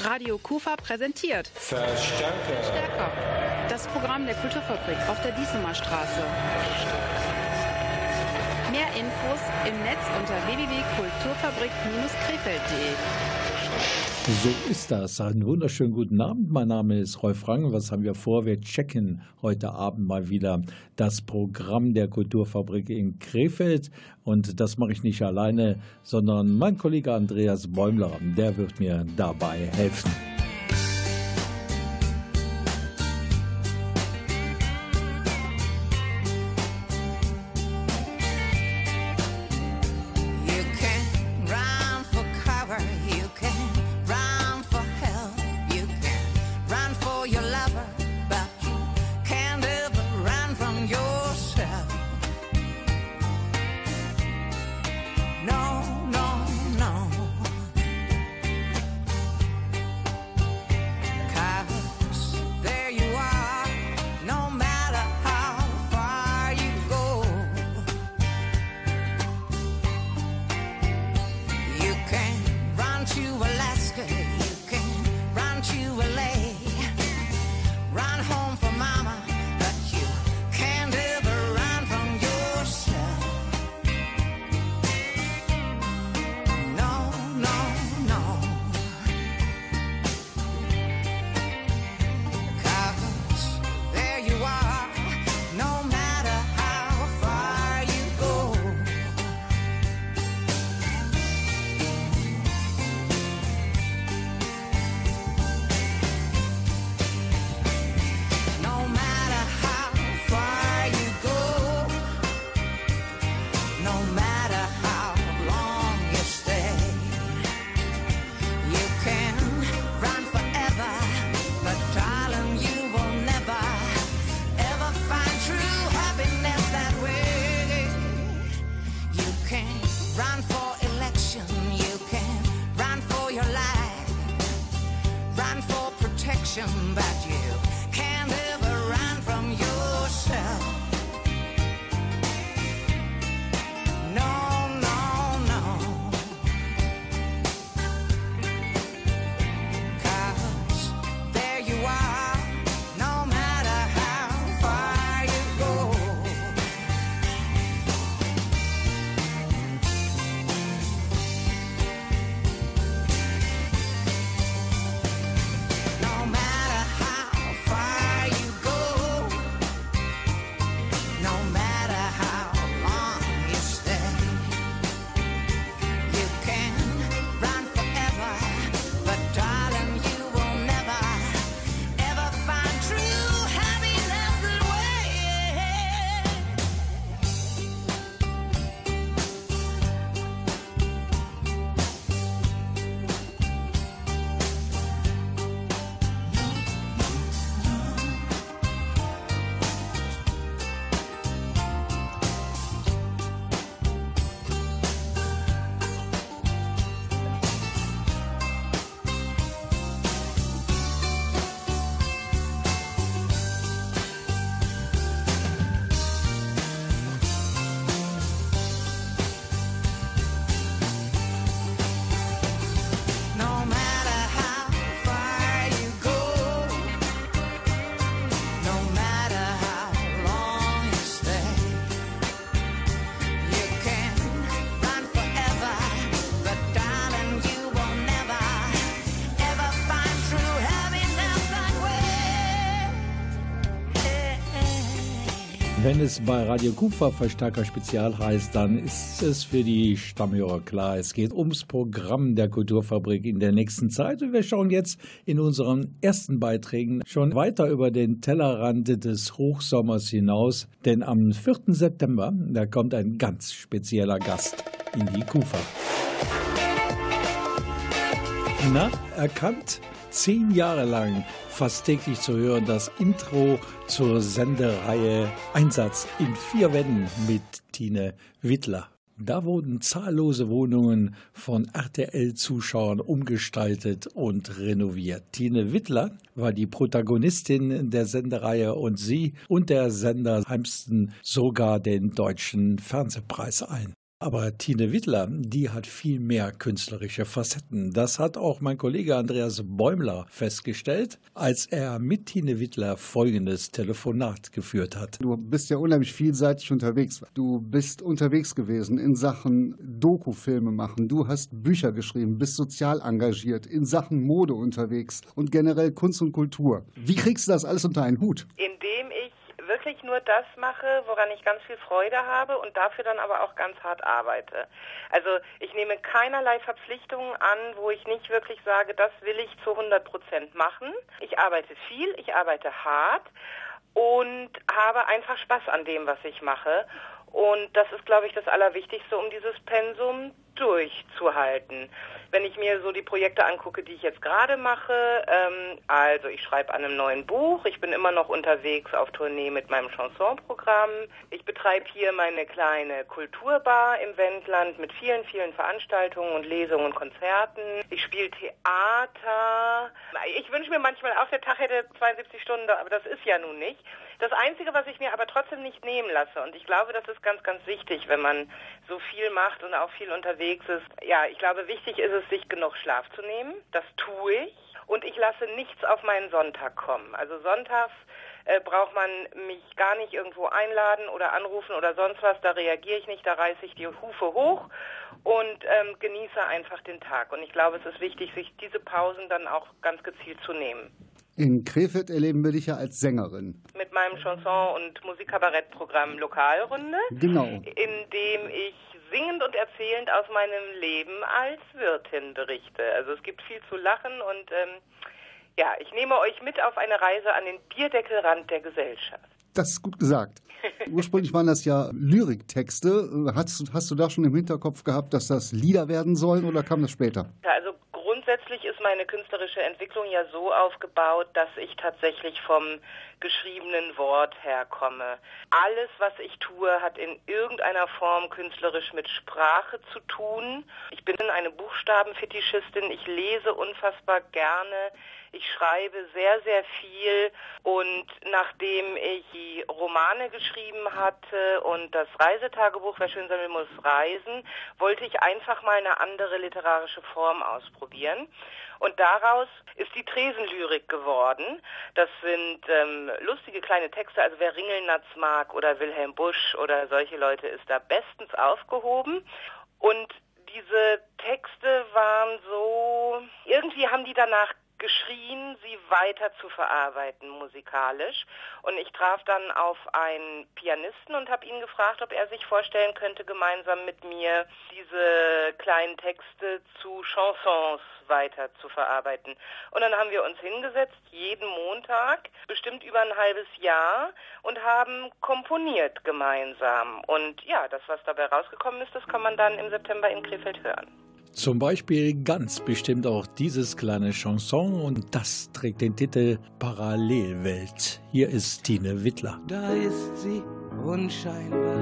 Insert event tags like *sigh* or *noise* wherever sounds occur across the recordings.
Radio Kufa präsentiert Verstärker. Stärker. Das Programm der Kulturfabrik auf der Diesemer Straße. Mehr Infos im Netz unter www.kulturfabrik-krefeld.de. So ist das. Einen wunderschönen guten Abend. Mein Name ist Rolf Rang. Was haben wir vor? Wir checken heute Abend mal wieder das Programm der Kulturfabrik in Krefeld. Und das mache ich nicht alleine, sondern mein Kollege Andreas Bäumler, der wird mir dabei helfen. Wenn es bei Radio Kufa Verstärker Spezial heißt, dann ist es für die Stammhörer klar. Es geht ums Programm der Kulturfabrik in der nächsten Zeit. Und wir schauen jetzt in unseren ersten Beiträgen schon weiter über den Tellerrand des Hochsommers hinaus. Denn am 4. September, da kommt ein ganz spezieller Gast in die Kufa. Na, erkannt? Zehn Jahre lang fast täglich zu hören das Intro zur Sendereihe Einsatz in vier Wänden mit Tine Wittler. Da wurden zahllose Wohnungen von RTL-Zuschauern umgestaltet und renoviert. Tine Wittler war die Protagonistin der Sendereihe und sie und der Sender heimsten sogar den deutschen Fernsehpreis ein. Aber Tine Wittler, die hat viel mehr künstlerische Facetten. Das hat auch mein Kollege Andreas Bäumler festgestellt, als er mit Tine Wittler folgendes Telefonat geführt hat. Du bist ja unheimlich vielseitig unterwegs. Du bist unterwegs gewesen in Sachen Dokufilme machen. Du hast Bücher geschrieben, bist sozial engagiert, in Sachen Mode unterwegs und generell Kunst und Kultur. Wie kriegst du das alles unter einen Hut? Indem wirklich nur das mache, woran ich ganz viel Freude habe und dafür dann aber auch ganz hart arbeite. Also ich nehme keinerlei Verpflichtungen an, wo ich nicht wirklich sage, das will ich zu 100 Prozent machen. Ich arbeite viel, ich arbeite hart und habe einfach Spaß an dem, was ich mache. Und das ist, glaube ich, das Allerwichtigste, um dieses Pensum durchzuhalten. Wenn ich mir so die Projekte angucke, die ich jetzt gerade mache, ähm, also ich schreibe an einem neuen Buch, ich bin immer noch unterwegs auf Tournee mit meinem Chansonprogramm, ich betreibe hier meine kleine Kulturbar im Wendland mit vielen, vielen Veranstaltungen und Lesungen und Konzerten, ich spiele Theater, ich wünsche mir manchmal auch, der Tag hätte 72 Stunden, aber das ist ja nun nicht. Das Einzige, was ich mir aber trotzdem nicht nehmen lasse, und ich glaube, das ist ganz, ganz wichtig, wenn man so viel macht und auch viel unterwegs ist. Ja, ich glaube, wichtig ist es, sich genug Schlaf zu nehmen. Das tue ich. Und ich lasse nichts auf meinen Sonntag kommen. Also sonntags äh, braucht man mich gar nicht irgendwo einladen oder anrufen oder sonst was. Da reagiere ich nicht, da reiße ich die Hufe hoch und ähm, genieße einfach den Tag. Und ich glaube, es ist wichtig, sich diese Pausen dann auch ganz gezielt zu nehmen. In Krefeld erleben wir dich ja als Sängerin. Mit meinem Chanson- und Musikkabarettprogramm Lokalrunde. Genau. In dem ich singend und erzählend aus meinem Leben als Wirtin berichte. Also es gibt viel zu lachen und ähm, ja, ich nehme euch mit auf eine Reise an den Bierdeckelrand der Gesellschaft. Das ist gut gesagt. *laughs* Ursprünglich waren das ja Lyriktexte. Hast, hast du da schon im Hinterkopf gehabt, dass das Lieder werden sollen oder kam das später? Also grundsätzlich ist meine künstlerische Entwicklung ja so aufgebaut, dass ich tatsächlich vom geschriebenen Wort herkomme. Alles, was ich tue, hat in irgendeiner Form künstlerisch mit Sprache zu tun. Ich bin eine Buchstabenfetischistin. Ich lese unfassbar gerne. Ich schreibe sehr, sehr viel und nachdem ich Romane geschrieben hatte und das Reisetagebuch Wer schön sammeln muss reisen, wollte ich einfach mal eine andere literarische Form ausprobieren. Und daraus ist die Tresenlyrik geworden. Das sind ähm, lustige kleine Texte, also wer Ringelnatz mag oder Wilhelm Busch oder solche Leute ist da bestens aufgehoben. Und diese Texte waren so, irgendwie haben die danach geschrien, sie weiter zu verarbeiten musikalisch. Und ich traf dann auf einen Pianisten und habe ihn gefragt, ob er sich vorstellen könnte, gemeinsam mit mir diese kleinen Texte zu Chansons weiter zu verarbeiten. Und dann haben wir uns hingesetzt, jeden Montag, bestimmt über ein halbes Jahr, und haben komponiert gemeinsam. Und ja, das, was dabei rausgekommen ist, das kann man dann im September in Krefeld hören. Zum Beispiel ganz bestimmt auch dieses kleine Chanson und das trägt den Titel Parallelwelt. Hier ist Tine Wittler. Da ist sie unscheinbar,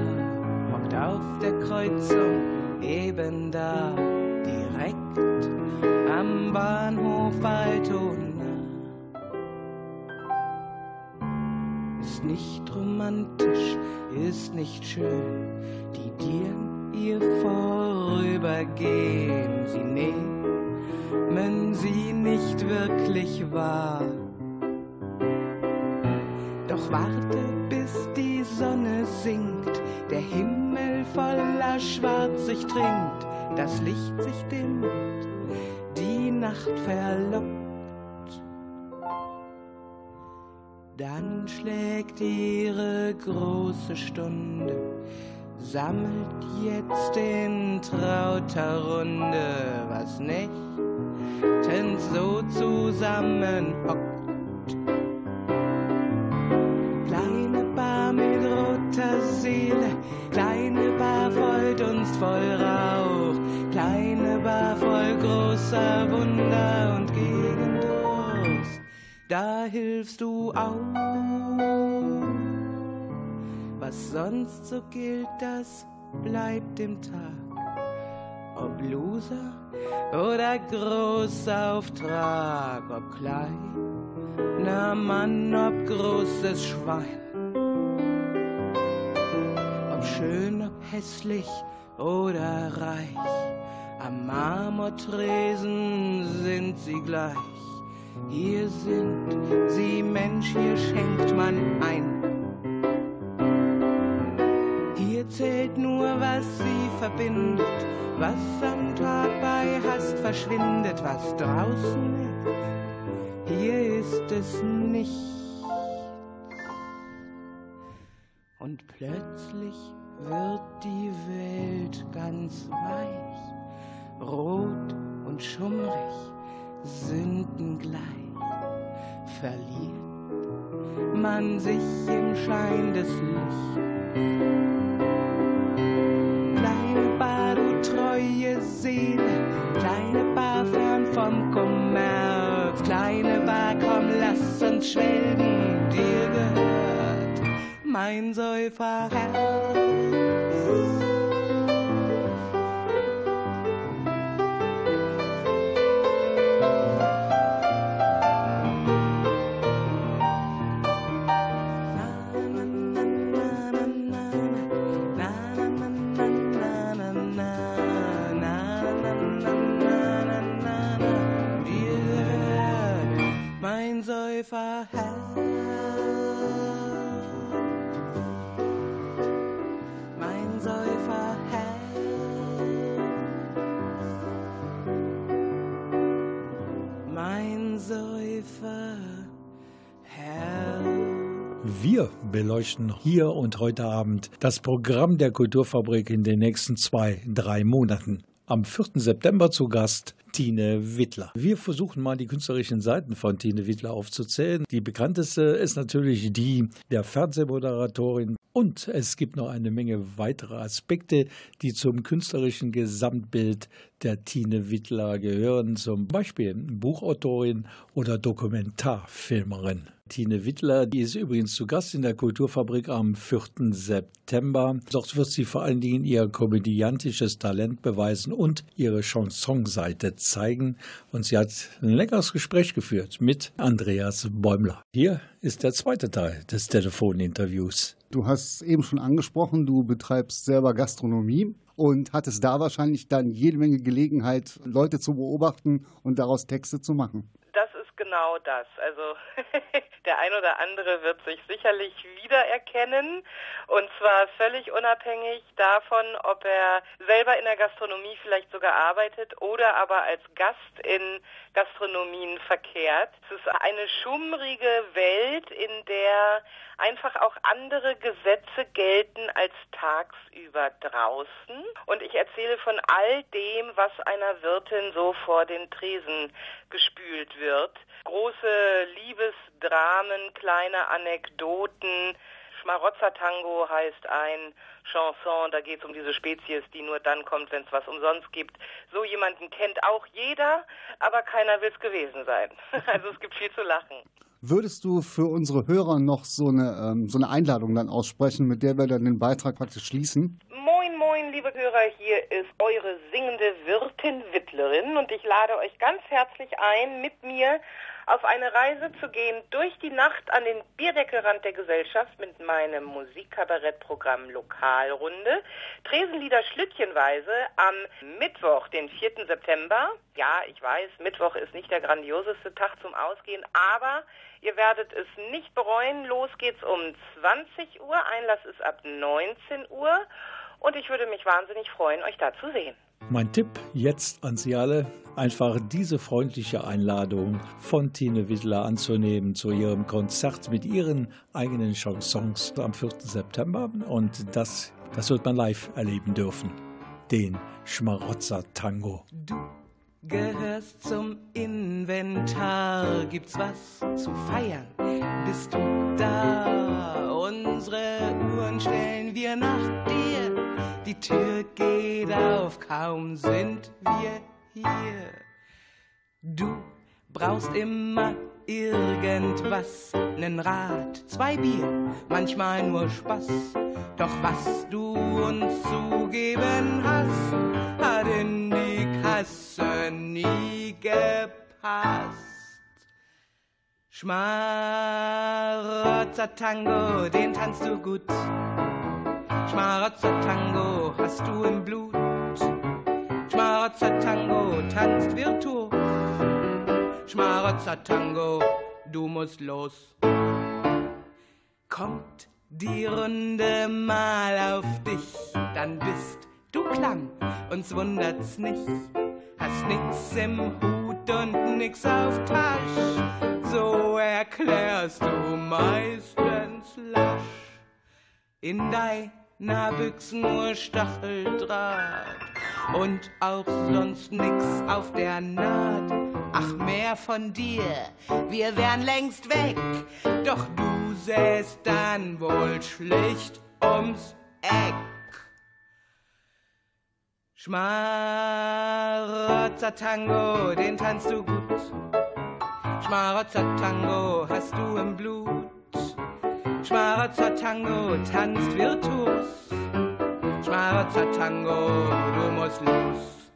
hockt auf der Kreuzung, eben da, direkt am Bahnhof Altona. Ist nicht romantisch, ist nicht schön, die Dielen ihr vorübergehen. Sie nehmen sie nicht wirklich wahr. Doch warte, bis die Sonne sinkt, der Himmel voller Schwarz sich trinkt, das Licht sich dimmt, die Nacht verlockt. Dann schlägt ihre große Stunde sammelt jetzt in trauter Runde, was nicht denn so zusammenhockt. Kleine Bar mit roter Seele, kleine Bar voll Dunst, voll Rauch, kleine Bar voll großer Wunder und gegen Durst, da hilfst du auch was sonst so gilt, das bleibt im Tag. Ob Loser oder Großauftrag, ob kleiner Mann, ob großes Schwein. Ob schön, ob hässlich, oder reich. Am Marmortresen sind sie gleich. Hier sind sie Mensch, hier schenkt man ein. Zählt nur, was sie verbindet, was am Tag bei Hast verschwindet, was draußen ist. Hier ist es nichts. Und plötzlich wird die Welt ganz weich, rot und schummrig, sündengleich. Verliert man sich im Schein des Lichts. Kleine Bar, du treue Seele, kleine Bar fern vom Kommerz, kleine Bar, komm, lass uns schwelgen, dir gehört mein Säuferherz. Mein Säuferherz. Mein Säuferherz. Mein Säuferherz. Wir beleuchten hier und heute Abend das Programm der Kulturfabrik in den nächsten zwei, drei Monaten. Am 4. September zu Gast Tine Wittler. Wir versuchen mal die künstlerischen Seiten von Tine Wittler aufzuzählen. Die bekannteste ist natürlich die der Fernsehmoderatorin. Und es gibt noch eine Menge weitere Aspekte, die zum künstlerischen Gesamtbild der Tine Wittler gehören. Zum Beispiel Buchautorin oder Dokumentarfilmerin. Tine Wittler, die ist übrigens zu Gast in der Kulturfabrik am 4. September. Dort wird sie vor allen Dingen ihr komödiantisches Talent beweisen und ihre Chansonseite zeigen. Und sie hat ein leckeres Gespräch geführt mit Andreas Bäumler. Hier ist der zweite Teil des Telefoninterviews. Du hast eben schon angesprochen, du betreibst selber Gastronomie und hattest da wahrscheinlich dann jede Menge Gelegenheit, Leute zu beobachten und daraus Texte zu machen. Genau das. Also *laughs* der ein oder andere wird sich sicherlich wiedererkennen und zwar völlig unabhängig davon, ob er selber in der Gastronomie vielleicht sogar arbeitet oder aber als Gast in Gastronomien verkehrt. Es ist eine schummrige Welt, in der einfach auch andere Gesetze gelten als tagsüber draußen. Und ich erzähle von all dem, was einer Wirtin so vor den Tresen gespült wird. Große Liebesdramen, kleine Anekdoten. Schmarotzer-Tango heißt ein Chanson, da geht es um diese Spezies, die nur dann kommt, wenn es was umsonst gibt. So jemanden kennt auch jeder, aber keiner will es gewesen sein. *laughs* Also es gibt viel zu lachen. Würdest du für unsere Hörer noch so eine, ähm, so eine Einladung dann aussprechen, mit der wir dann den Beitrag praktisch schließen? Moin, moin, liebe Hörer, hier ist eure singende Wirtin Wittlerin und ich lade euch ganz herzlich ein, mit mir auf eine Reise zu gehen durch die Nacht an den Bierdeckelrand der Gesellschaft mit meinem Musikkabarettprogramm Lokalrunde. Tresenlieder schlüttchenweise am Mittwoch, den 4. September. Ja, ich weiß, Mittwoch ist nicht der grandioseste Tag zum Ausgehen, aber ihr werdet es nicht bereuen. Los geht's um 20 Uhr, Einlass ist ab 19 Uhr und ich würde mich wahnsinnig freuen, euch da zu sehen. Mein Tipp jetzt an Sie alle, einfach diese freundliche Einladung von Tine Wittler anzunehmen zu ihrem Konzert mit ihren eigenen Chansons am 4. September. Und das, das wird man live erleben dürfen. Den Schmarotzer Tango. Du gehörst zum Inventar, gibt's was zu feiern? Bist du da? Unsere Uhren stellen wir nach dir. Die Tür geht auf, kaum sind wir hier. Du brauchst immer irgendwas, nen Rad, zwei Bier, manchmal nur Spaß. Doch was du uns zugeben hast, hat in die Kasse nie gepasst. Schmarotzer Tango, den tanzt du gut. Schmarotzer Tango hast du im Blut. Schmarotzer Tango tanzt virtuos. Schmarotzer Tango, du musst los. Kommt die Runde mal auf dich, dann bist du klamm, uns wundert's nicht. Hast nix im Hut und nix auf Tasch, so erklärst du meistens lasch. In deiner Büchsen nur Stacheldraht und auch sonst nix auf der Naht. Ach, mehr von dir, wir wären längst weg, doch du säst dann wohl schlicht ums Eck. Schmarotzer Tango, den tanzt du gut. Schmarotzer Tango hast du im Blut. Schmarotzer Tango tanzt virtuos. Schmarotzer Tango, du musst los.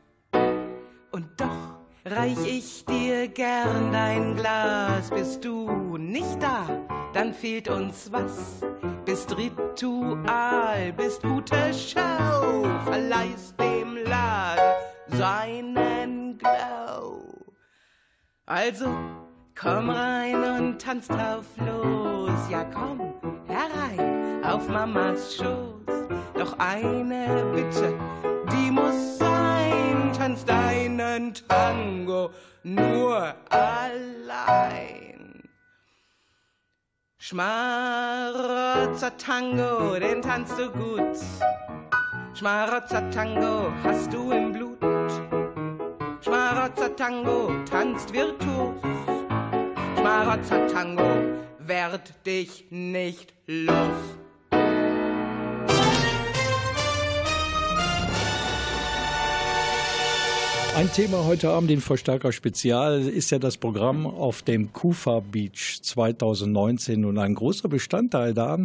Und doch reich ich dir gern dein Glas. Bist du nicht da, dann fehlt uns was. Bist Ritual, bist gute Schau, verleihst dem Laden seinen Glow. Also komm rein und tanz drauf los. Ja, komm herein auf Mamas Schoß. Doch eine Bitte, die muss sein, tanz deinen Tango nur allein. Schmarotzer Tango, den tanzt du gut. Schmarotzer Tango hast du im Blut. Schmarotzer Tango tanzt virtuos. Schmarotzer Tango werd dich nicht los. Ein Thema heute Abend in Verstärker Spezial ist ja das Programm auf dem Kufa Beach 2019 und ein großer Bestandteil da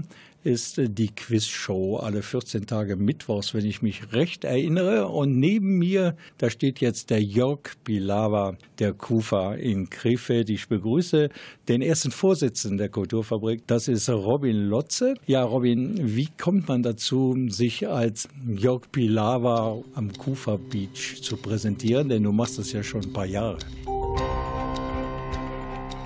ist die Quizshow alle 14 Tage Mittwochs, wenn ich mich recht erinnere. Und neben mir, da steht jetzt der Jörg Bilava der Kufa in Krefeld. Ich begrüße den ersten Vorsitzenden der Kulturfabrik. Das ist Robin Lotze. Ja, Robin, wie kommt man dazu, sich als Jörg Bilava am Kufa Beach zu präsentieren? Denn du machst das ja schon ein paar Jahre.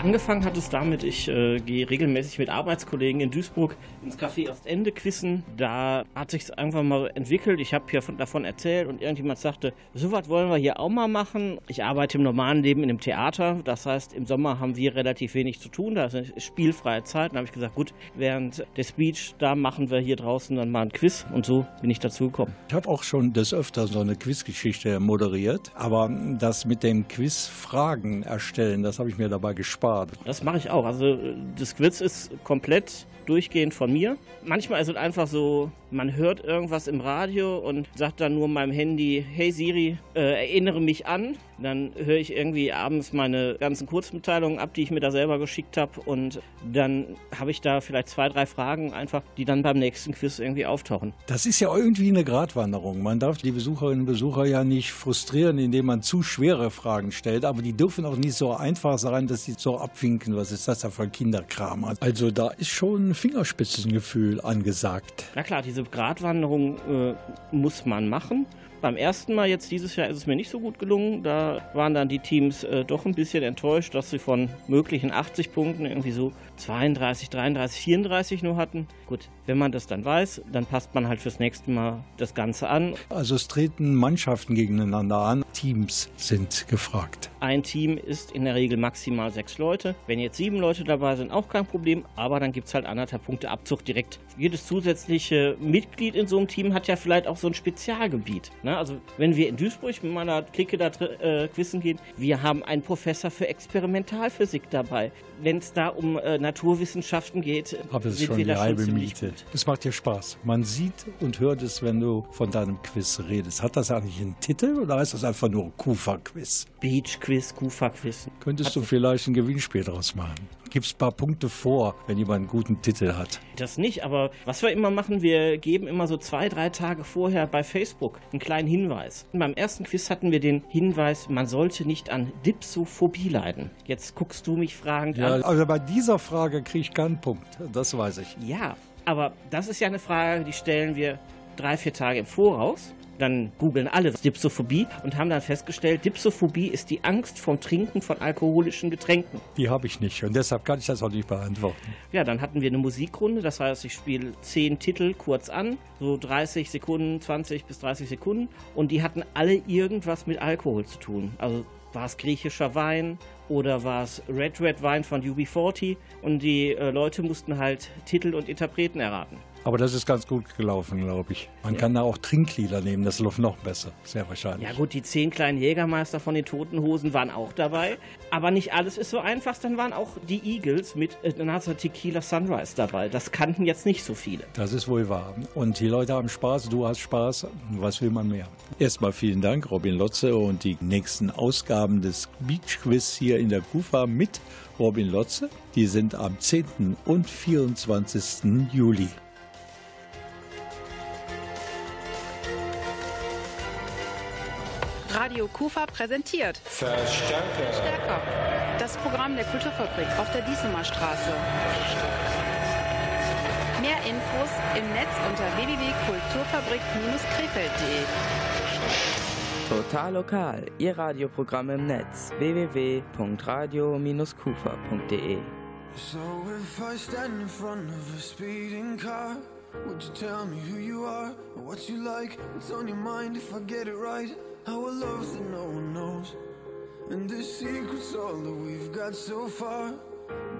Angefangen hat es damit, ich äh, gehe regelmäßig mit Arbeitskollegen in Duisburg ins Café Ostende quissen. Da hat sich einfach mal entwickelt. Ich habe hier von, davon erzählt und irgendjemand sagte, so was wollen wir hier auch mal machen. Ich arbeite im normalen Leben in einem Theater. Das heißt, im Sommer haben wir relativ wenig zu tun. Da ist spielfreie Zeit. Dann habe ich gesagt, gut, während der Speech, da machen wir hier draußen dann mal ein Quiz. Und so bin ich dazu gekommen. Ich habe auch schon des Öfteren so eine Quizgeschichte moderiert. Aber das mit dem Quiz Fragen erstellen, das habe ich mir dabei gespart. Das mache ich auch. Also das Quiz ist komplett durchgehend von mir. Manchmal ist es einfach so, man hört irgendwas im Radio und sagt dann nur meinem Handy, hey Siri, äh, erinnere mich an. Dann höre ich irgendwie abends meine ganzen Kurzmitteilungen ab, die ich mir da selber geschickt habe und dann habe ich da vielleicht zwei, drei Fragen einfach, die dann beim nächsten Quiz irgendwie auftauchen. Das ist ja irgendwie eine Gratwanderung. Man darf die Besucherinnen und Besucher ja nicht frustrieren, indem man zu schwere Fragen stellt, aber die dürfen auch nicht so einfach sein, dass sie so abwinken, was ist das da für ein Kinderkram. Also da ist schon Fingerspitzengefühl angesagt. Na klar, diese Gratwanderung äh, muss man machen. Beim ersten Mal jetzt dieses Jahr ist es mir nicht so gut gelungen. Da waren dann die Teams äh, doch ein bisschen enttäuscht, dass sie von möglichen 80 Punkten irgendwie so 32, 33, 34 nur hatten. Gut, wenn man das dann weiß, dann passt man halt fürs nächste Mal das Ganze an. Also es treten Mannschaften gegeneinander an. Teams sind gefragt. Ein Team ist in der Regel maximal sechs Leute. Wenn jetzt sieben Leute dabei sind, auch kein Problem. Aber dann gibt es halt anderthalb Punkte Abzug direkt. Jedes zusätzliche Mitglied in so einem Team hat ja vielleicht auch so ein Spezialgebiet. Ne? Also wenn wir in Duisburg mit meiner Clique da äh, quissen gehen, wir haben einen Professor für Experimentalphysik dabei. Wenn es da um äh, Naturwissenschaften geht, Aber es ist schon die halbe Miete. Es macht dir Spaß. Man sieht und hört es, wenn du von deinem Quiz redest. Hat das eigentlich einen Titel oder heißt das einfach nur Kufa-Quiz? Beach Quiz, Kufa Quiz. Könntest du vielleicht ein Gewinnspiel draus machen? Gibst ein paar Punkte vor, wenn jemand einen guten Titel hat. Das nicht, aber was wir immer machen, wir geben immer so zwei, drei Tage vorher bei Facebook einen kleinen Hinweis. Und beim ersten Quiz hatten wir den Hinweis, man sollte nicht an Dipsophobie leiden. Jetzt guckst du mich fragend Ja, an. also bei dieser Frage kriege ich keinen Punkt. Das weiß ich. Ja, Aber das ist ja eine Frage, die stellen wir drei, vier Tage im Voraus. Dann googeln alle Dipsophobie und haben dann festgestellt, Dipsophobie ist die Angst vom Trinken von alkoholischen Getränken. Die habe ich nicht und deshalb kann ich das auch nicht beantworten. Ja, dann hatten wir eine Musikrunde, das heißt, ich spiele zehn Titel kurz an, so 30 Sekunden, 20 bis 30 Sekunden und die hatten alle irgendwas mit Alkohol zu tun. Also war es griechischer Wein oder war es Red Red Wein von UB40 und die äh, Leute mussten halt Titel und Interpreten erraten. Aber das ist ganz gut gelaufen, glaube ich. Man kann da auch Trinklieder nehmen, das läuft noch besser, sehr wahrscheinlich. Ja gut, die zehn kleinen Jägermeister von den Toten Hosen waren auch dabei. Aber nicht alles ist so einfach. Dann waren auch die Eagles mit äh, NASA Tequila Sunrise dabei. Das kannten jetzt nicht so viele. Das ist wohl wahr. Und die Leute haben Spaß, du hast Spaß. Was will man mehr? Erstmal vielen Dank, Robin Lotze. Und die nächsten Ausgaben des Beach Quiz hier in der KUFA mit Robin Lotze, die sind am 10. und 24. Juli. Radio Kufa präsentiert Verstärker. Stärker. Das Programm der Kulturfabrik auf der Diesemer Straße. Mehr Infos im Netz unter www.kulturfabrik-krefeld.de. Total lokal, Ihr Radioprogramm im Netz www.radio-kufa.de. So if I stand in front of a speeding car, would you tell me who you are, or what you like, what's on your mind if I get it right? Our love that no one knows, and the secret's all that we've got so far.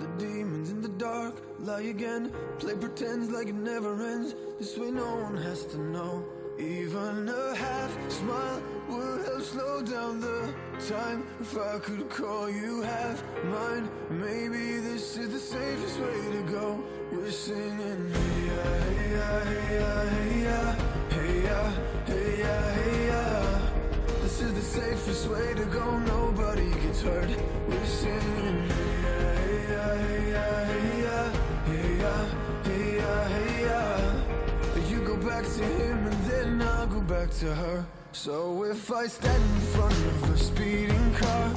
The demons in the dark lie again, play pretends like it never ends. This way no one has to know. Even a half smile would help slow down the time if I could call you half mine. Maybe this is the safest way to go. We're singing hey ya, hey ya, hey ya, This is the safest way to go. Nobody gets hurt. We're singing hey ya, hey ya, hey ya, hey ya, hey ya, hey ya. You go back to him and then I'll go back to her. So if I stand in front of a speeding car,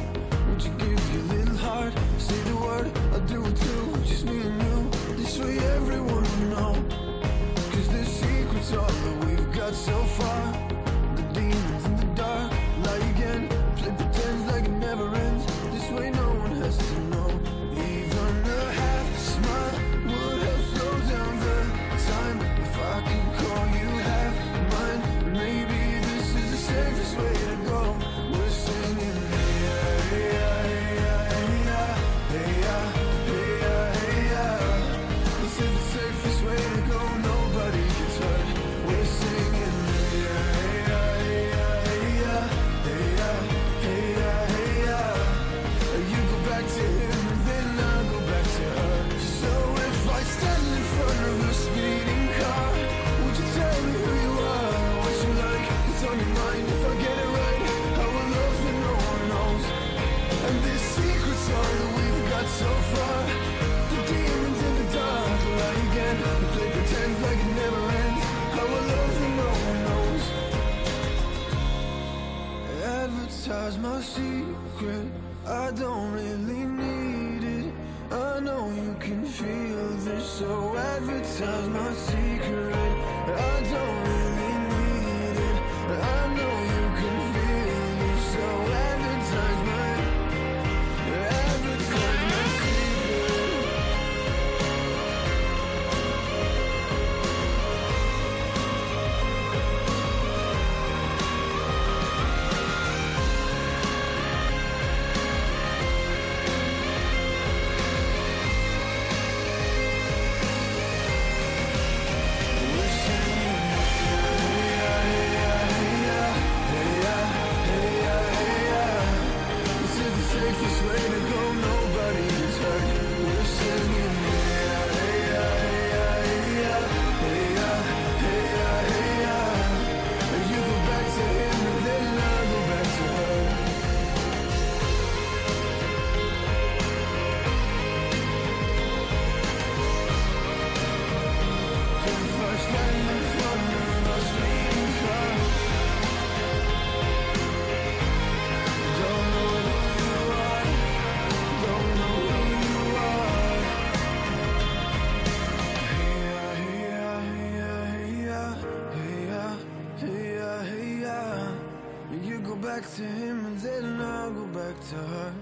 would you give your little heart? Say the word, I'll do it too. Just me and you. This way everyone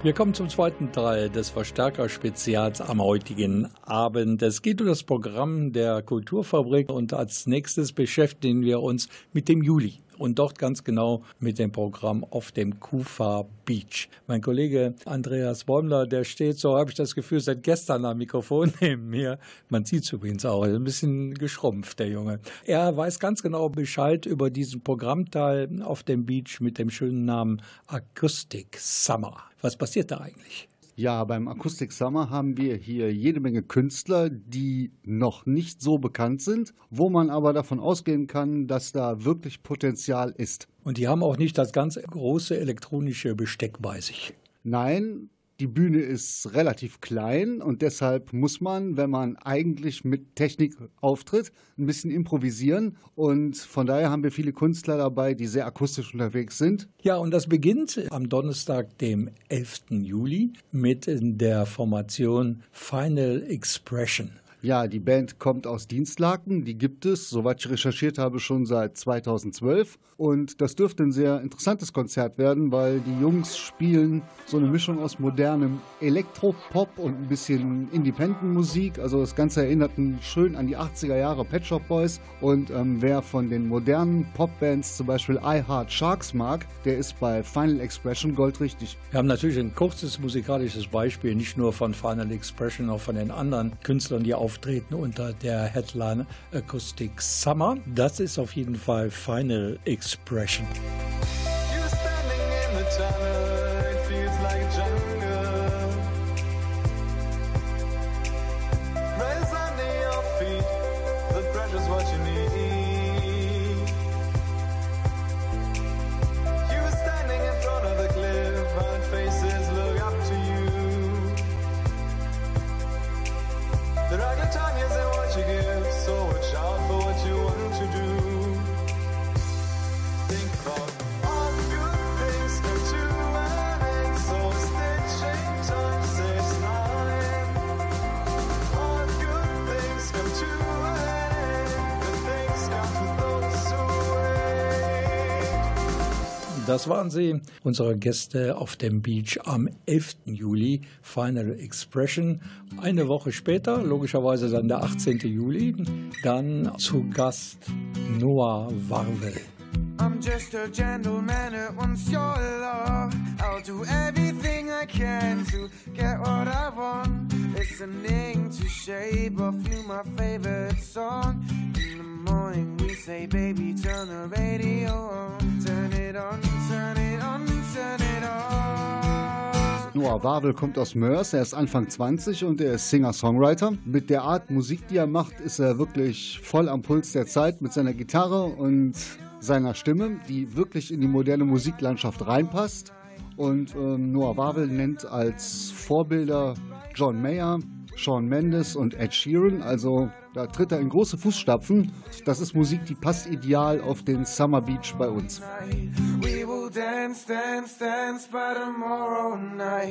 Wir kommen zum zweiten Teil des Verstärker-Spezials am heutigen Abend. Es geht um das Programm der Kulturfabrik und als nächstes beschäftigen wir uns mit dem Juli und dort ganz genau mit dem Programm auf dem Kufa Beach. Mein Kollege Andreas Bäumler, der steht, so habe ich das Gefühl, seit gestern am Mikrofon *laughs* neben mir. Man sieht es übrigens auch, ein bisschen geschrumpft, der Junge. Er weiß ganz genau Bescheid über diesen Programmteil auf dem Beach mit dem schönen Namen Acoustic Summer. Was passiert da eigentlich? Ja, beim Akustik Summer haben wir hier jede Menge Künstler, die noch nicht so bekannt sind, wo man aber davon ausgehen kann, dass da wirklich Potenzial ist. Und die haben auch nicht das ganz große elektronische Besteck bei sich. Nein, die Bühne ist relativ klein und deshalb muss man, wenn man eigentlich mit Technik auftritt, ein bisschen improvisieren. Und von daher haben wir viele Künstler dabei, die sehr akustisch unterwegs sind. Ja, und das beginnt am Donnerstag, dem 11. Juli, mit der Formation Final Expression. Ja, die Band kommt aus Dienstlaken, die gibt es, soweit ich recherchiert habe, schon seit 2012. Und das dürfte ein sehr interessantes Konzert werden, weil die Jungs spielen so eine Mischung aus modernem Elektropop und ein bisschen Independent-Musik. Also das Ganze erinnert schön an die 80er Jahre Pet Shop Boys. Und ähm, wer von den modernen Popbands zum Beispiel I Heart Sharks mag, der ist bei Final Expression goldrichtig. Wir haben natürlich ein kurzes musikalisches Beispiel, nicht nur von Final Expression, auch von den anderen Künstlern, die auch auftreten unter der Headline Acoustic Summer. Das ist auf jeden Fall Final Expression. Das waren sie, unsere Gäste auf dem Beach am 11. Juli, Final Expression. Eine Woche später, logischerweise dann der 18. Juli, dann zu Gast Noah Warvel. I'm just a gentleman that wants your love. I'll do everything I can to get what I want. Listening to Shape of You, my favorite song. In the morning we say, baby, turn the radio on. Turn it on, Noah Wawel kommt aus Mörs, er ist Anfang 20 und er ist Singer-Songwriter. Mit der Art Musik, die er macht, ist er wirklich voll am Puls der Zeit mit seiner Gitarre und seiner Stimme, die wirklich in die moderne Musiklandschaft reinpasst. Und ähm, Noah Wawel nennt als Vorbilder John Mayer, Sean Mendes und Ed Sheeran. Also da tritt er in große Fußstapfen. Das ist Musik, die passt ideal auf den Summer Beach bei uns.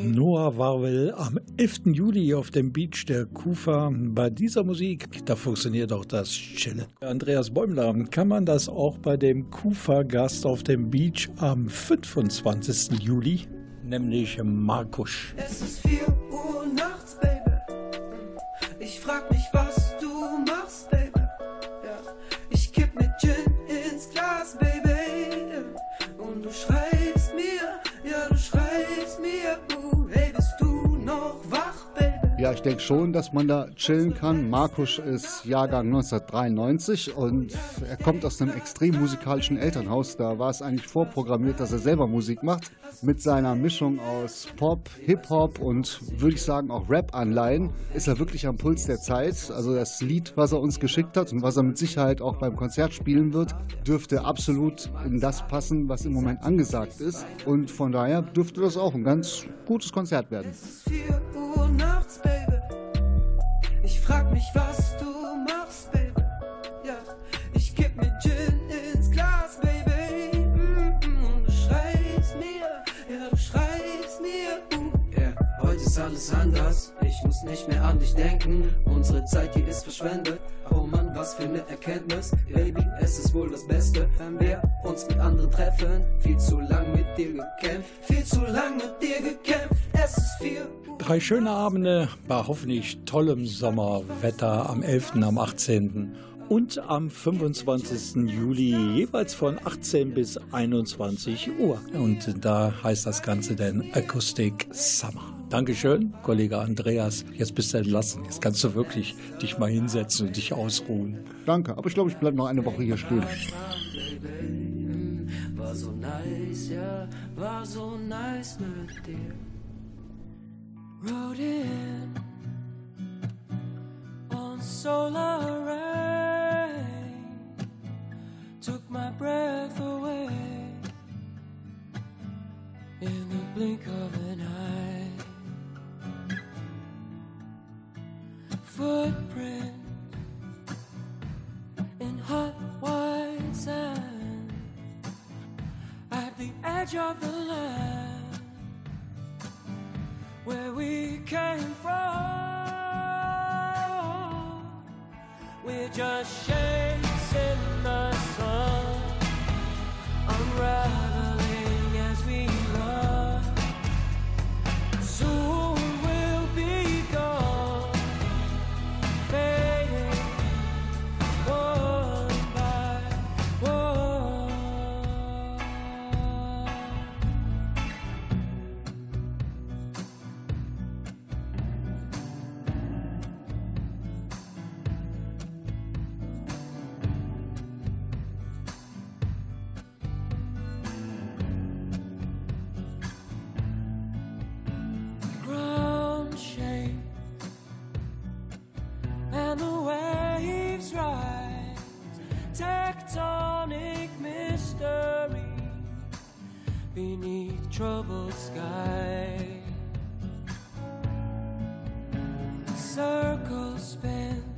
Noah Warwell am 11. Juli auf dem Beach der Kufa. Bei dieser Musik, da funktioniert auch das Chillen. Andreas Bäumler, kann man das auch bei dem Kufa-Gast auf dem Beach am 25. Juli, nämlich Markusch. Es ist 4 Uhr nachts. Ich frag mich, was Ja, ich denke schon, dass man da chillen kann. Markus ist Jahrgang 1993 und er kommt aus einem extrem musikalischen Elternhaus. Da war es eigentlich vorprogrammiert, dass er selber Musik macht. Mit seiner Mischung aus Pop, Hip-Hop und würde ich sagen auch Rap-Anleihen ist er wirklich am Puls der Zeit. Also das Lied, was er uns geschickt hat und was er mit Sicherheit auch beim Konzert spielen wird, dürfte absolut in das passen, was im Moment angesagt ist. Und von daher dürfte das auch ein ganz gutes Konzert werden. Es ist 4 Uhr nachts, Baby. Ich frag mich, was du machst, Baby. Alles anders. ich muss nicht mehr an dich denken. Unsere Zeit hier ist verschwendet. Oh Mann, was für eine Erkenntnis. Baby, es ist wohl das Beste, wenn wir uns mit anderen treffen. Viel zu lang mit dir gekämpft, viel zu lang mit dir gekämpft. Es ist viel. Drei schöne Abende bei hoffentlich tollem Sommerwetter am 11., am 18. und am 25. Juli jeweils von 18 bis 21 Uhr. Und da heißt das Ganze dann Acoustic Summer. Dankeschön, Kollege Andreas. Jetzt bist du entlassen. Jetzt kannst du wirklich dich mal hinsetzen und dich ausruhen. Danke, aber ich glaube, ich bleibe noch eine Woche hier stehen. War so nice, ja, war so nice mit dir. Rode in on solar rain, took my breath away in the blink of an eye. Footprint in hot white sand at the edge of the land where we came from. We're just shapes in the sun, unraveling circle spins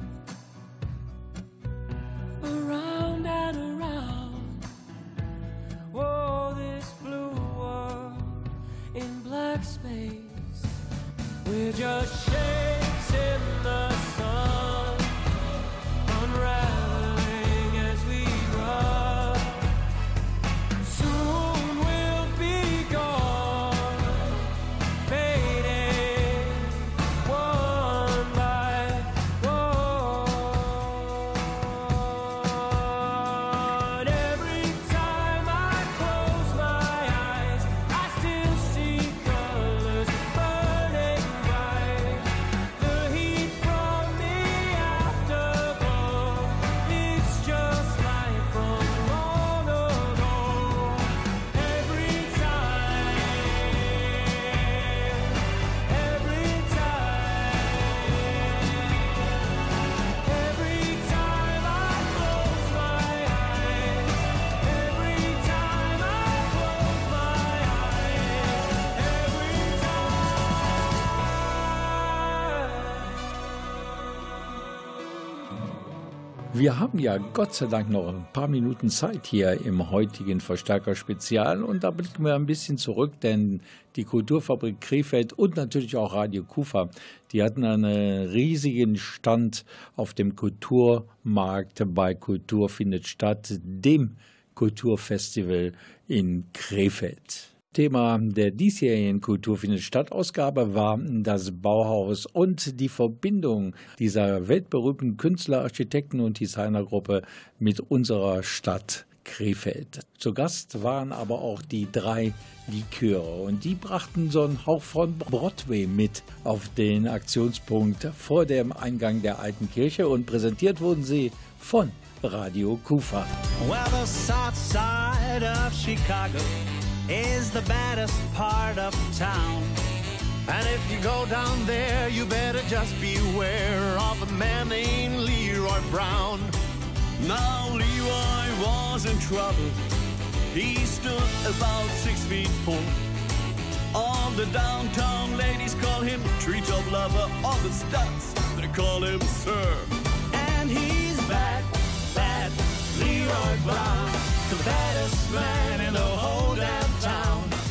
Wir haben ja Gott sei Dank noch ein paar Minuten Zeit hier im heutigen Verstärker-Spezial und da blicken wir ein bisschen zurück, denn die Kulturfabrik Krefeld und natürlich auch Radio Kufa, die hatten einen riesigen Stand auf dem Kulturmarkt bei Kultur findet statt, dem Kulturfestival in Krefeld. Thema der diesjährigen Kultur findet statt Ausgabe war das Bauhaus und die Verbindung dieser weltberühmten Künstler, Architekten und Designergruppe mit unserer Stadt Krefeld. Zu Gast waren aber auch die drei Liköre und die brachten so einen Hauch von Broadway mit auf den Aktionspunkt vor dem Eingang der alten Kirche und präsentiert wurden sie von Radio Kufa. Well, is the baddest part of town. And if you go down there, you better just beware of a man named Leroy Brown. Now, Leroy was in trouble. He stood about six feet four. All the downtown ladies call him treetop lover. All the studs, they call him Sir. And he's bad, bad, Leroy Brown. The baddest man in the whole.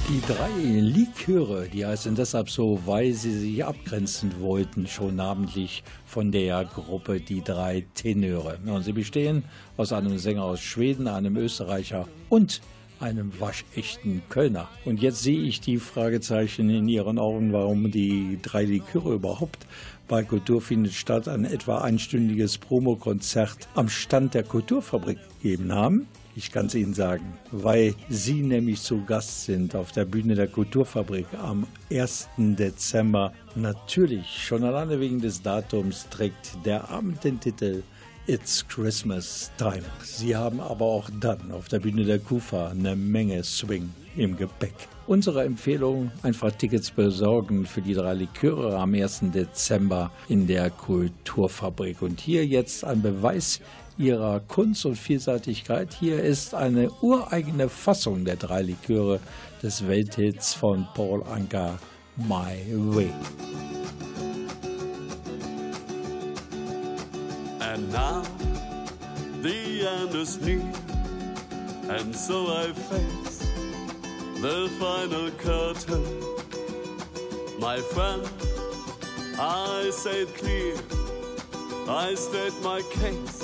Die drei Liköre, die heißen deshalb so, weil sie sich abgrenzen wollten, schon namentlich von der Gruppe Die drei Tenöre. Und sie bestehen aus einem Sänger aus Schweden, einem Österreicher und einem waschechten Kölner. Und jetzt sehe ich die Fragezeichen in Ihren Augen, warum die drei Liköre überhaupt bei Kultur findet statt ein etwa einstündiges Promokonzert am Stand der Kulturfabrik gegeben haben. Ich kann es Ihnen sagen, weil Sie nämlich zu Gast sind auf der Bühne der Kulturfabrik am 1. Dezember. Natürlich, schon alleine wegen des Datums trägt der Abend den Titel It's Christmas Time. Sie haben aber auch dann auf der Bühne der KUFA eine Menge Swing im Gepäck. Unsere Empfehlung, einfach Tickets besorgen für die drei Liköre am 1. Dezember in der Kulturfabrik. Und hier jetzt ein Beweis ihrer Kunst und Vielseitigkeit. Hier ist eine ureigene Fassung der drei Liköre des Welthits von Paul Anka, My Way. And now the end is near, and so I face the final curtain. My friend, I say it clear, I state my case,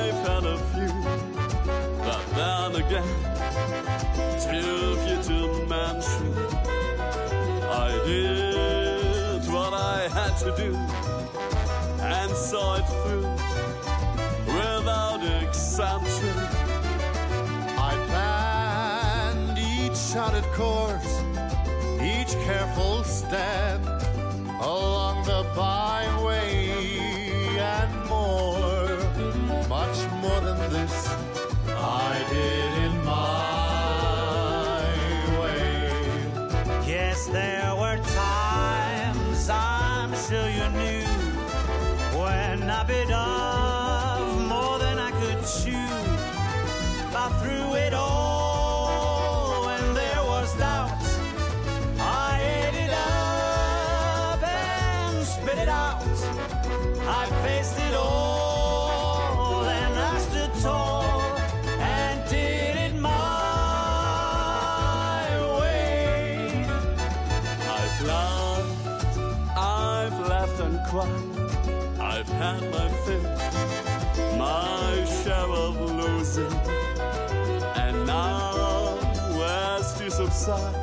to do and saw it through without exemption. I planned each charted course, each careful step I've had my fill, my share of losing. And now, as to subside,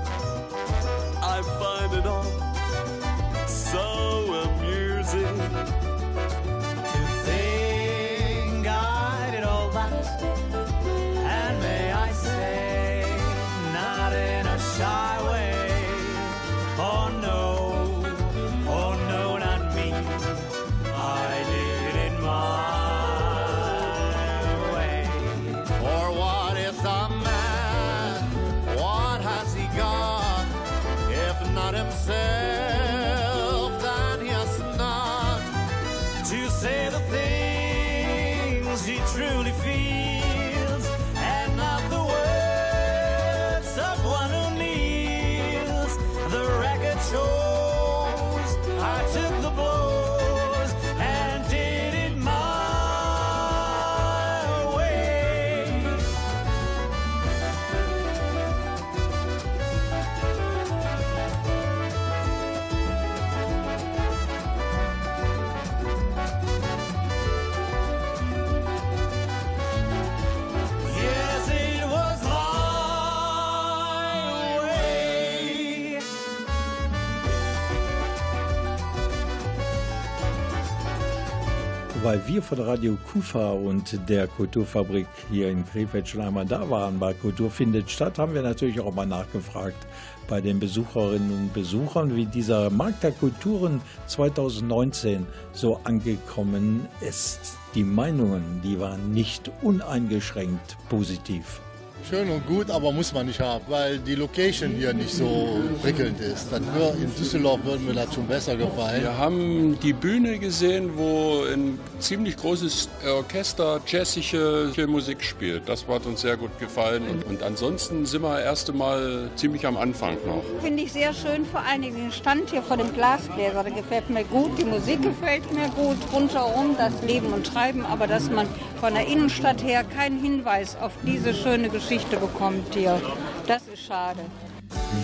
Weil wir von Radio Kufa und der Kulturfabrik hier in Krefeld schon einmal da waren bei Kultur findet statt, haben wir natürlich auch mal nachgefragt bei den Besucherinnen und Besuchern, wie dieser Markt der Kulturen 2019 so angekommen ist. Die Meinungen, die waren nicht uneingeschränkt positiv. Schön und gut, aber muss man nicht haben, weil die Location hier nicht so prickelnd ist. Wär, in Düsseldorf würde mir das schon besser gefallen. Wir haben die Bühne gesehen, wo ein ziemlich großes Orchester jazzige Musik spielt. Das hat uns sehr gut gefallen. Und, und ansonsten sind wir erst einmal ziemlich am Anfang noch. Finde ich sehr schön, vor allen Dingen den Stand hier vor dem Glasgläser. Der gefällt mir gut, die Musik gefällt mir gut, rundherum das Leben und Treiben, aber dass man von der Innenstadt her keinen Hinweis auf diese schöne Geschichte bekommt hier. Das ist schade.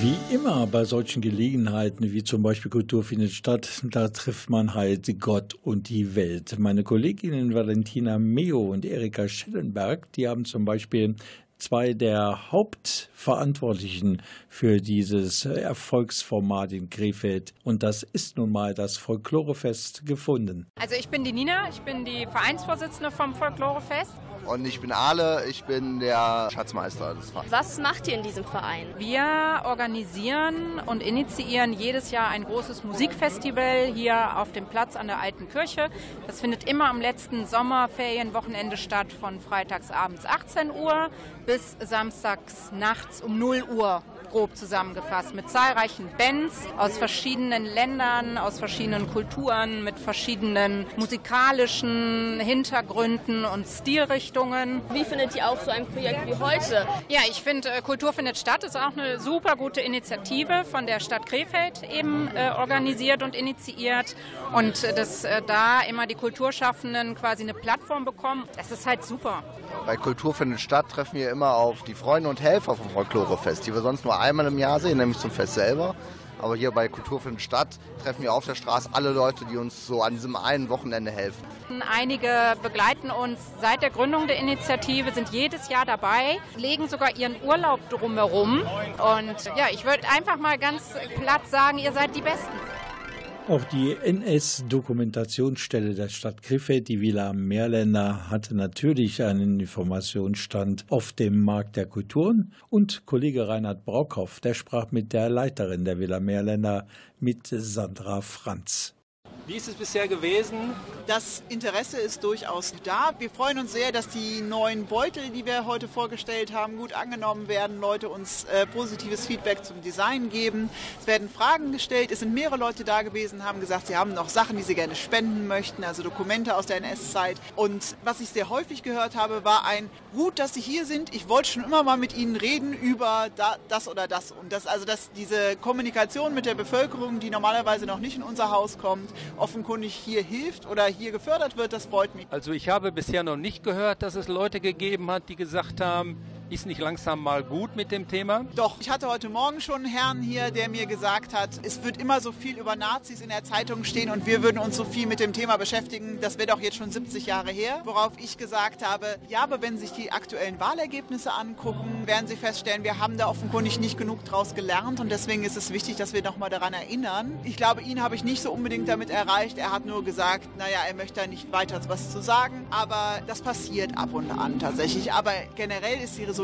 Wie immer bei solchen Gelegenheiten, wie zum Beispiel Kultur findet statt, da trifft man halt Gott und die Welt. Meine Kolleginnen Valentina Meo und Erika Schellenberg, die haben zum Beispiel zwei der Hauptverantwortlichen für dieses Erfolgsformat in Krefeld. Und das ist nun mal das Folklorefest gefunden. Also ich bin die Nina, ich bin die Vereinsvorsitzende vom Folklorefest. Und ich bin Ale, ich bin der Schatzmeister des Vereins. Was macht ihr in diesem Verein? Wir organisieren und initiieren jedes Jahr ein großes Musikfestival hier auf dem Platz an der Alten Kirche. Das findet immer am letzten Sommerferienwochenende statt, von freitags abends 18 Uhr bis samstags nachts um 0 Uhr grob zusammengefasst, mit zahlreichen Bands aus verschiedenen Ländern, aus verschiedenen Kulturen, mit verschiedenen musikalischen Hintergründen und Stilrichtungen. Wie findet ihr auch so ein Projekt wie heute? Ja, ich finde, Kultur findet statt ist auch eine super gute Initiative von der Stadt Krefeld eben äh, organisiert und initiiert und äh, dass äh, da immer die Kulturschaffenden quasi eine Plattform bekommen, das ist halt super. Bei Kultur findet statt treffen wir immer auf die Freunde und Helfer vom Folklorefest, die wir sonst nur einmal im Jahr sehen, nämlich zum Fest selber. Aber hier bei Kultur findet statt treffen wir auf der Straße alle Leute, die uns so an diesem einen Wochenende helfen. Einige begleiten uns seit der Gründung der Initiative, sind jedes Jahr dabei, legen sogar ihren Urlaub drumherum. Und ja, ich würde einfach mal ganz platt sagen, ihr seid die Besten. Auch die NS-Dokumentationsstelle der Stadt Krefeld, die Villa Meerländer, hatte natürlich einen Informationsstand auf dem Markt der Kulturen. Und Kollege Reinhard Braukhoff, der sprach mit der Leiterin der Villa Meerländer, mit Sandra Franz. Wie ist es bisher gewesen? Das Interesse ist durchaus da. Wir freuen uns sehr, dass die neuen Beutel, die wir heute vorgestellt haben, gut angenommen werden, Leute uns äh, positives Feedback zum Design geben. Es werden Fragen gestellt. Es sind mehrere Leute da gewesen, haben gesagt, sie haben noch Sachen, die sie gerne spenden möchten, also Dokumente aus der NS-Zeit. Und was ich sehr häufig gehört habe, war ein gut, dass Sie hier sind. Ich wollte schon immer mal mit Ihnen reden über da, das oder das. Und das, also dass diese Kommunikation mit der Bevölkerung, die normalerweise noch nicht in unser Haus kommt, offenkundig hier hilft oder hier gefördert wird, das freut mich. Also ich habe bisher noch nicht gehört, dass es Leute gegeben hat, die gesagt haben, ist nicht langsam mal gut mit dem Thema? Doch, ich hatte heute Morgen schon einen Herrn hier, der mir gesagt hat, es wird immer so viel über Nazis in der Zeitung stehen und wir würden uns so viel mit dem Thema beschäftigen. Das wäre doch jetzt schon 70 Jahre her. Worauf ich gesagt habe, ja, aber wenn Sie sich die aktuellen Wahlergebnisse angucken, werden Sie feststellen, wir haben da offenkundig nicht genug draus gelernt und deswegen ist es wichtig, dass wir nochmal daran erinnern. Ich glaube, ihn habe ich nicht so unbedingt damit erreicht. Er hat nur gesagt, naja, er möchte da nicht weiter was zu sagen, aber das passiert ab und an tatsächlich. Aber generell ist die Resonanz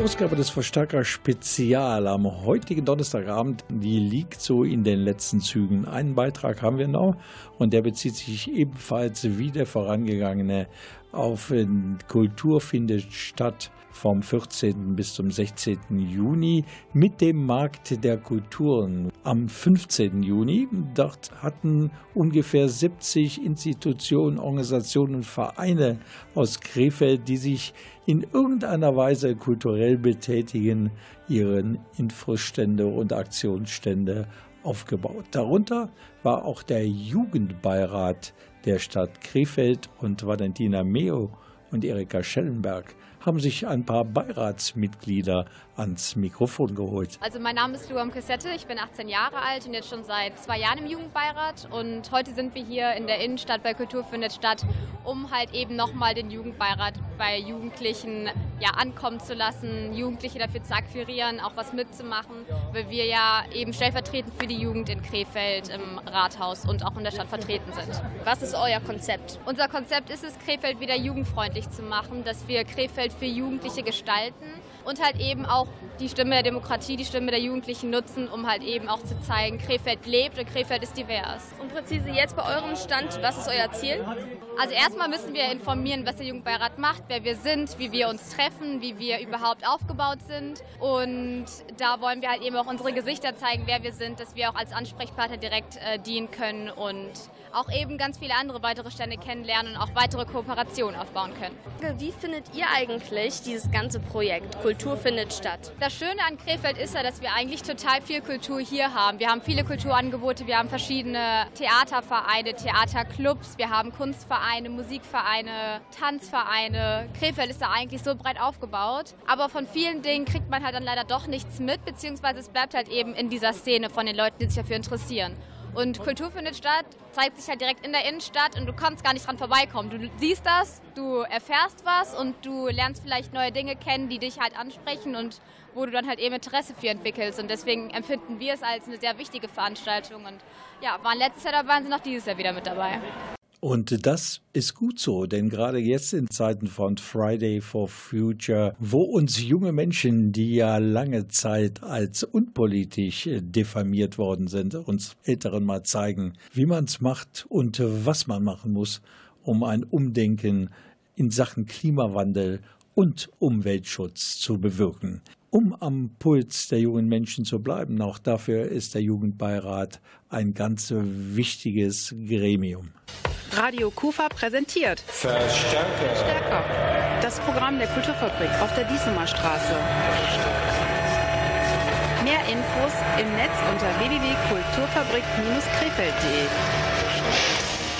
Ausgabe des Verstärker Spezial am heutigen Donnerstagabend, die liegt so in den letzten Zügen. Einen Beitrag haben wir noch und der bezieht sich ebenfalls wie der vorangegangene auf Kultur findet statt vom 14. bis zum 16. Juni mit dem Markt der Kulturen am 15. Juni. Dort hatten ungefähr 70 Institutionen, Organisationen und Vereine aus Krefeld, die sich in irgendeiner Weise kulturell betätigen, ihren Infostände und Aktionsstände aufgebaut. Darunter war auch der Jugendbeirat der Stadt Krefeld und Valentina Meo und Erika Schellenberg haben sich ein paar Beiratsmitglieder ans Mikrofon geholt. Also mein Name ist Luam Cassette, ich bin 18 Jahre alt und jetzt schon seit zwei Jahren im Jugendbeirat und heute sind wir hier in der Innenstadt bei Kultur findet statt, um halt eben nochmal den Jugendbeirat bei Jugendlichen ja, ankommen zu lassen, Jugendliche dafür zu akquirieren, auch was mitzumachen, weil wir ja eben stellvertretend für die Jugend in Krefeld im Rathaus und auch in der Stadt vertreten sind. Was ist euer Konzept? Unser Konzept ist es, Krefeld wieder jugendfreundlich zu machen, dass wir Krefeld für Jugendliche gestalten und halt eben auch die Stimme der Demokratie, die Stimme der Jugendlichen nutzen, um halt eben auch zu zeigen, Krefeld lebt und Krefeld ist divers. Und präzise jetzt bei eurem Stand, was ist euer Ziel? Also erstmal müssen wir informieren, was der Jugendbeirat macht, wer wir sind, wie wir uns treffen, wie wir überhaupt aufgebaut sind. Und da wollen wir halt eben auch unsere Gesichter zeigen, wer wir sind, dass wir auch als Ansprechpartner direkt äh, dienen können und auch eben ganz viele andere weitere Stände kennenlernen und auch weitere Kooperationen aufbauen können. Wie findet ihr eigentlich dieses ganze Projekt Kultur findet statt? Das Schöne an Krefeld ist ja, dass wir eigentlich total viel Kultur hier haben. Wir haben viele Kulturangebote, wir haben verschiedene Theatervereine, Theaterclubs, wir haben Kunstvereine, Musikvereine, Tanzvereine. Krefeld ist da eigentlich so breit aufgebaut. Aber von vielen Dingen kriegt man halt dann leider doch nichts mit, beziehungsweise es bleibt halt eben in dieser Szene von den Leuten, die sich dafür interessieren. Und Kultur findet statt, zeigt sich halt direkt in der Innenstadt und du kannst gar nicht dran vorbeikommen. Du siehst das, du erfährst was und du lernst vielleicht neue Dinge kennen, die dich halt ansprechen und wo du dann halt eben Interesse für entwickelst. Und deswegen empfinden wir es als eine sehr wichtige Veranstaltung. Und ja, waren letztes Jahr dabei und sind auch dieses Jahr wieder mit dabei. Und das ist gut so, denn gerade jetzt in Zeiten von Friday for Future, wo uns junge Menschen, die ja lange Zeit als unpolitisch diffamiert worden sind, uns Älteren mal zeigen, wie man es macht und was man machen muss, um ein Umdenken in Sachen Klimawandel und Umweltschutz zu bewirken. Um am Puls der jungen Menschen zu bleiben, auch dafür ist der Jugendbeirat ein ganz wichtiges Gremium. Radio Kufa präsentiert Verstärker. Verstärker. Das Programm der Kulturfabrik auf der Diesemer Straße. Mehr Infos im Netz unter www.kulturfabrik-krefeld.de.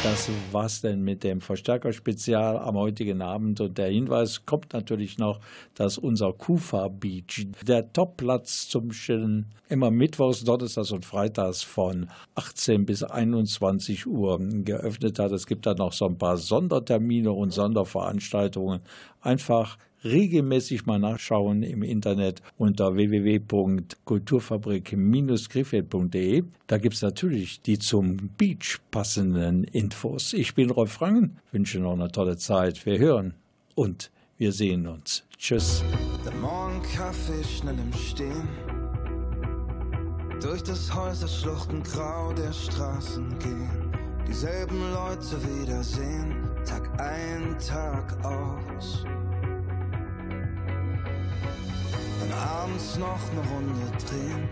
Das war's denn mit dem Verstärker-Spezial am heutigen Abend. Und der Hinweis kommt natürlich noch, dass unser Kufa Beach, der Topplatz zum Chillen, immer mittwochs, donnerstags und freitags von 18 bis 21 Uhr geöffnet hat. Es gibt da noch so ein paar Sondertermine und Sonderveranstaltungen. Einfach regelmäßig mal nachschauen im Internet unter www.kulturfabrik-krefeld.de. Da gibt es natürlich die zum Beach passenden Infos. Ich bin Rolf Frangen, wünsche noch eine tolle Zeit. Wir hören und wir sehen uns. Tschüss. Der Morgenkaffee schnell im Stehen. Durch das Häuserschluchten grau der Straßen gehen. Dieselben Leute wiedersehen. Tag ein, Tag aus. Abends noch eine Runde drehen.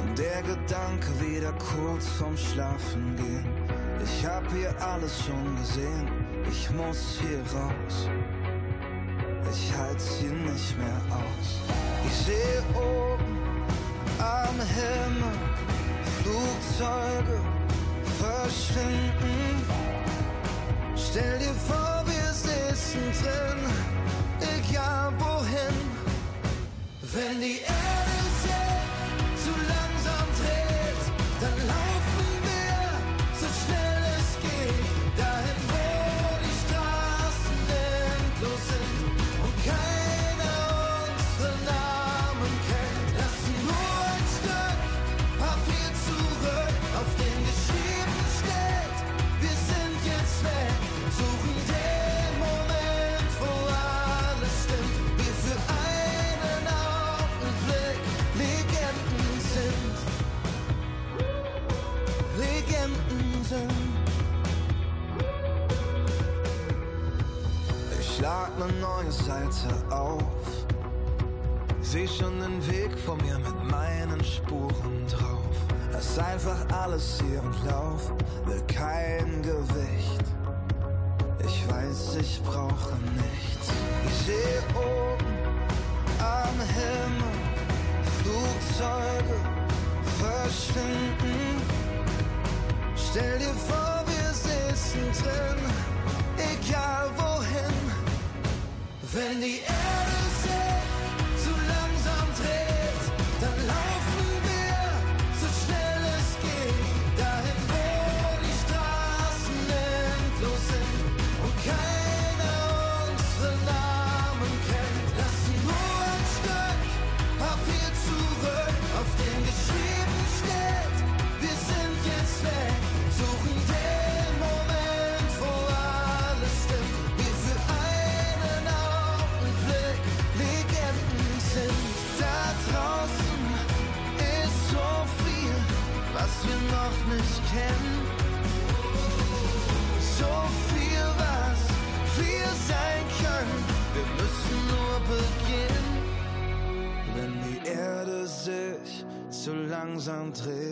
Und der Gedanke wieder kurz vorm Schlafen gehen. Ich hab hier alles schon gesehen. Ich muss hier raus. Ich halt's hier nicht mehr aus. Ich sehe oben am Himmel Flugzeuge verschwinden. Stell dir vor, wir sitzen drin, egal wohin. Wenn die Erde sich Seiten. Ich schlag ne neue Seite auf. Seh schon den Weg vor mir mit meinen Spuren drauf. Lass einfach alles hier und lauf, will kein Gewicht. Ich weiß, ich brauche nichts. Ich seh oben am Himmel Flugzeuge verschwinden. Stell dir vor, wir sitzen drin, egal wohin. Wenn die Erde langsam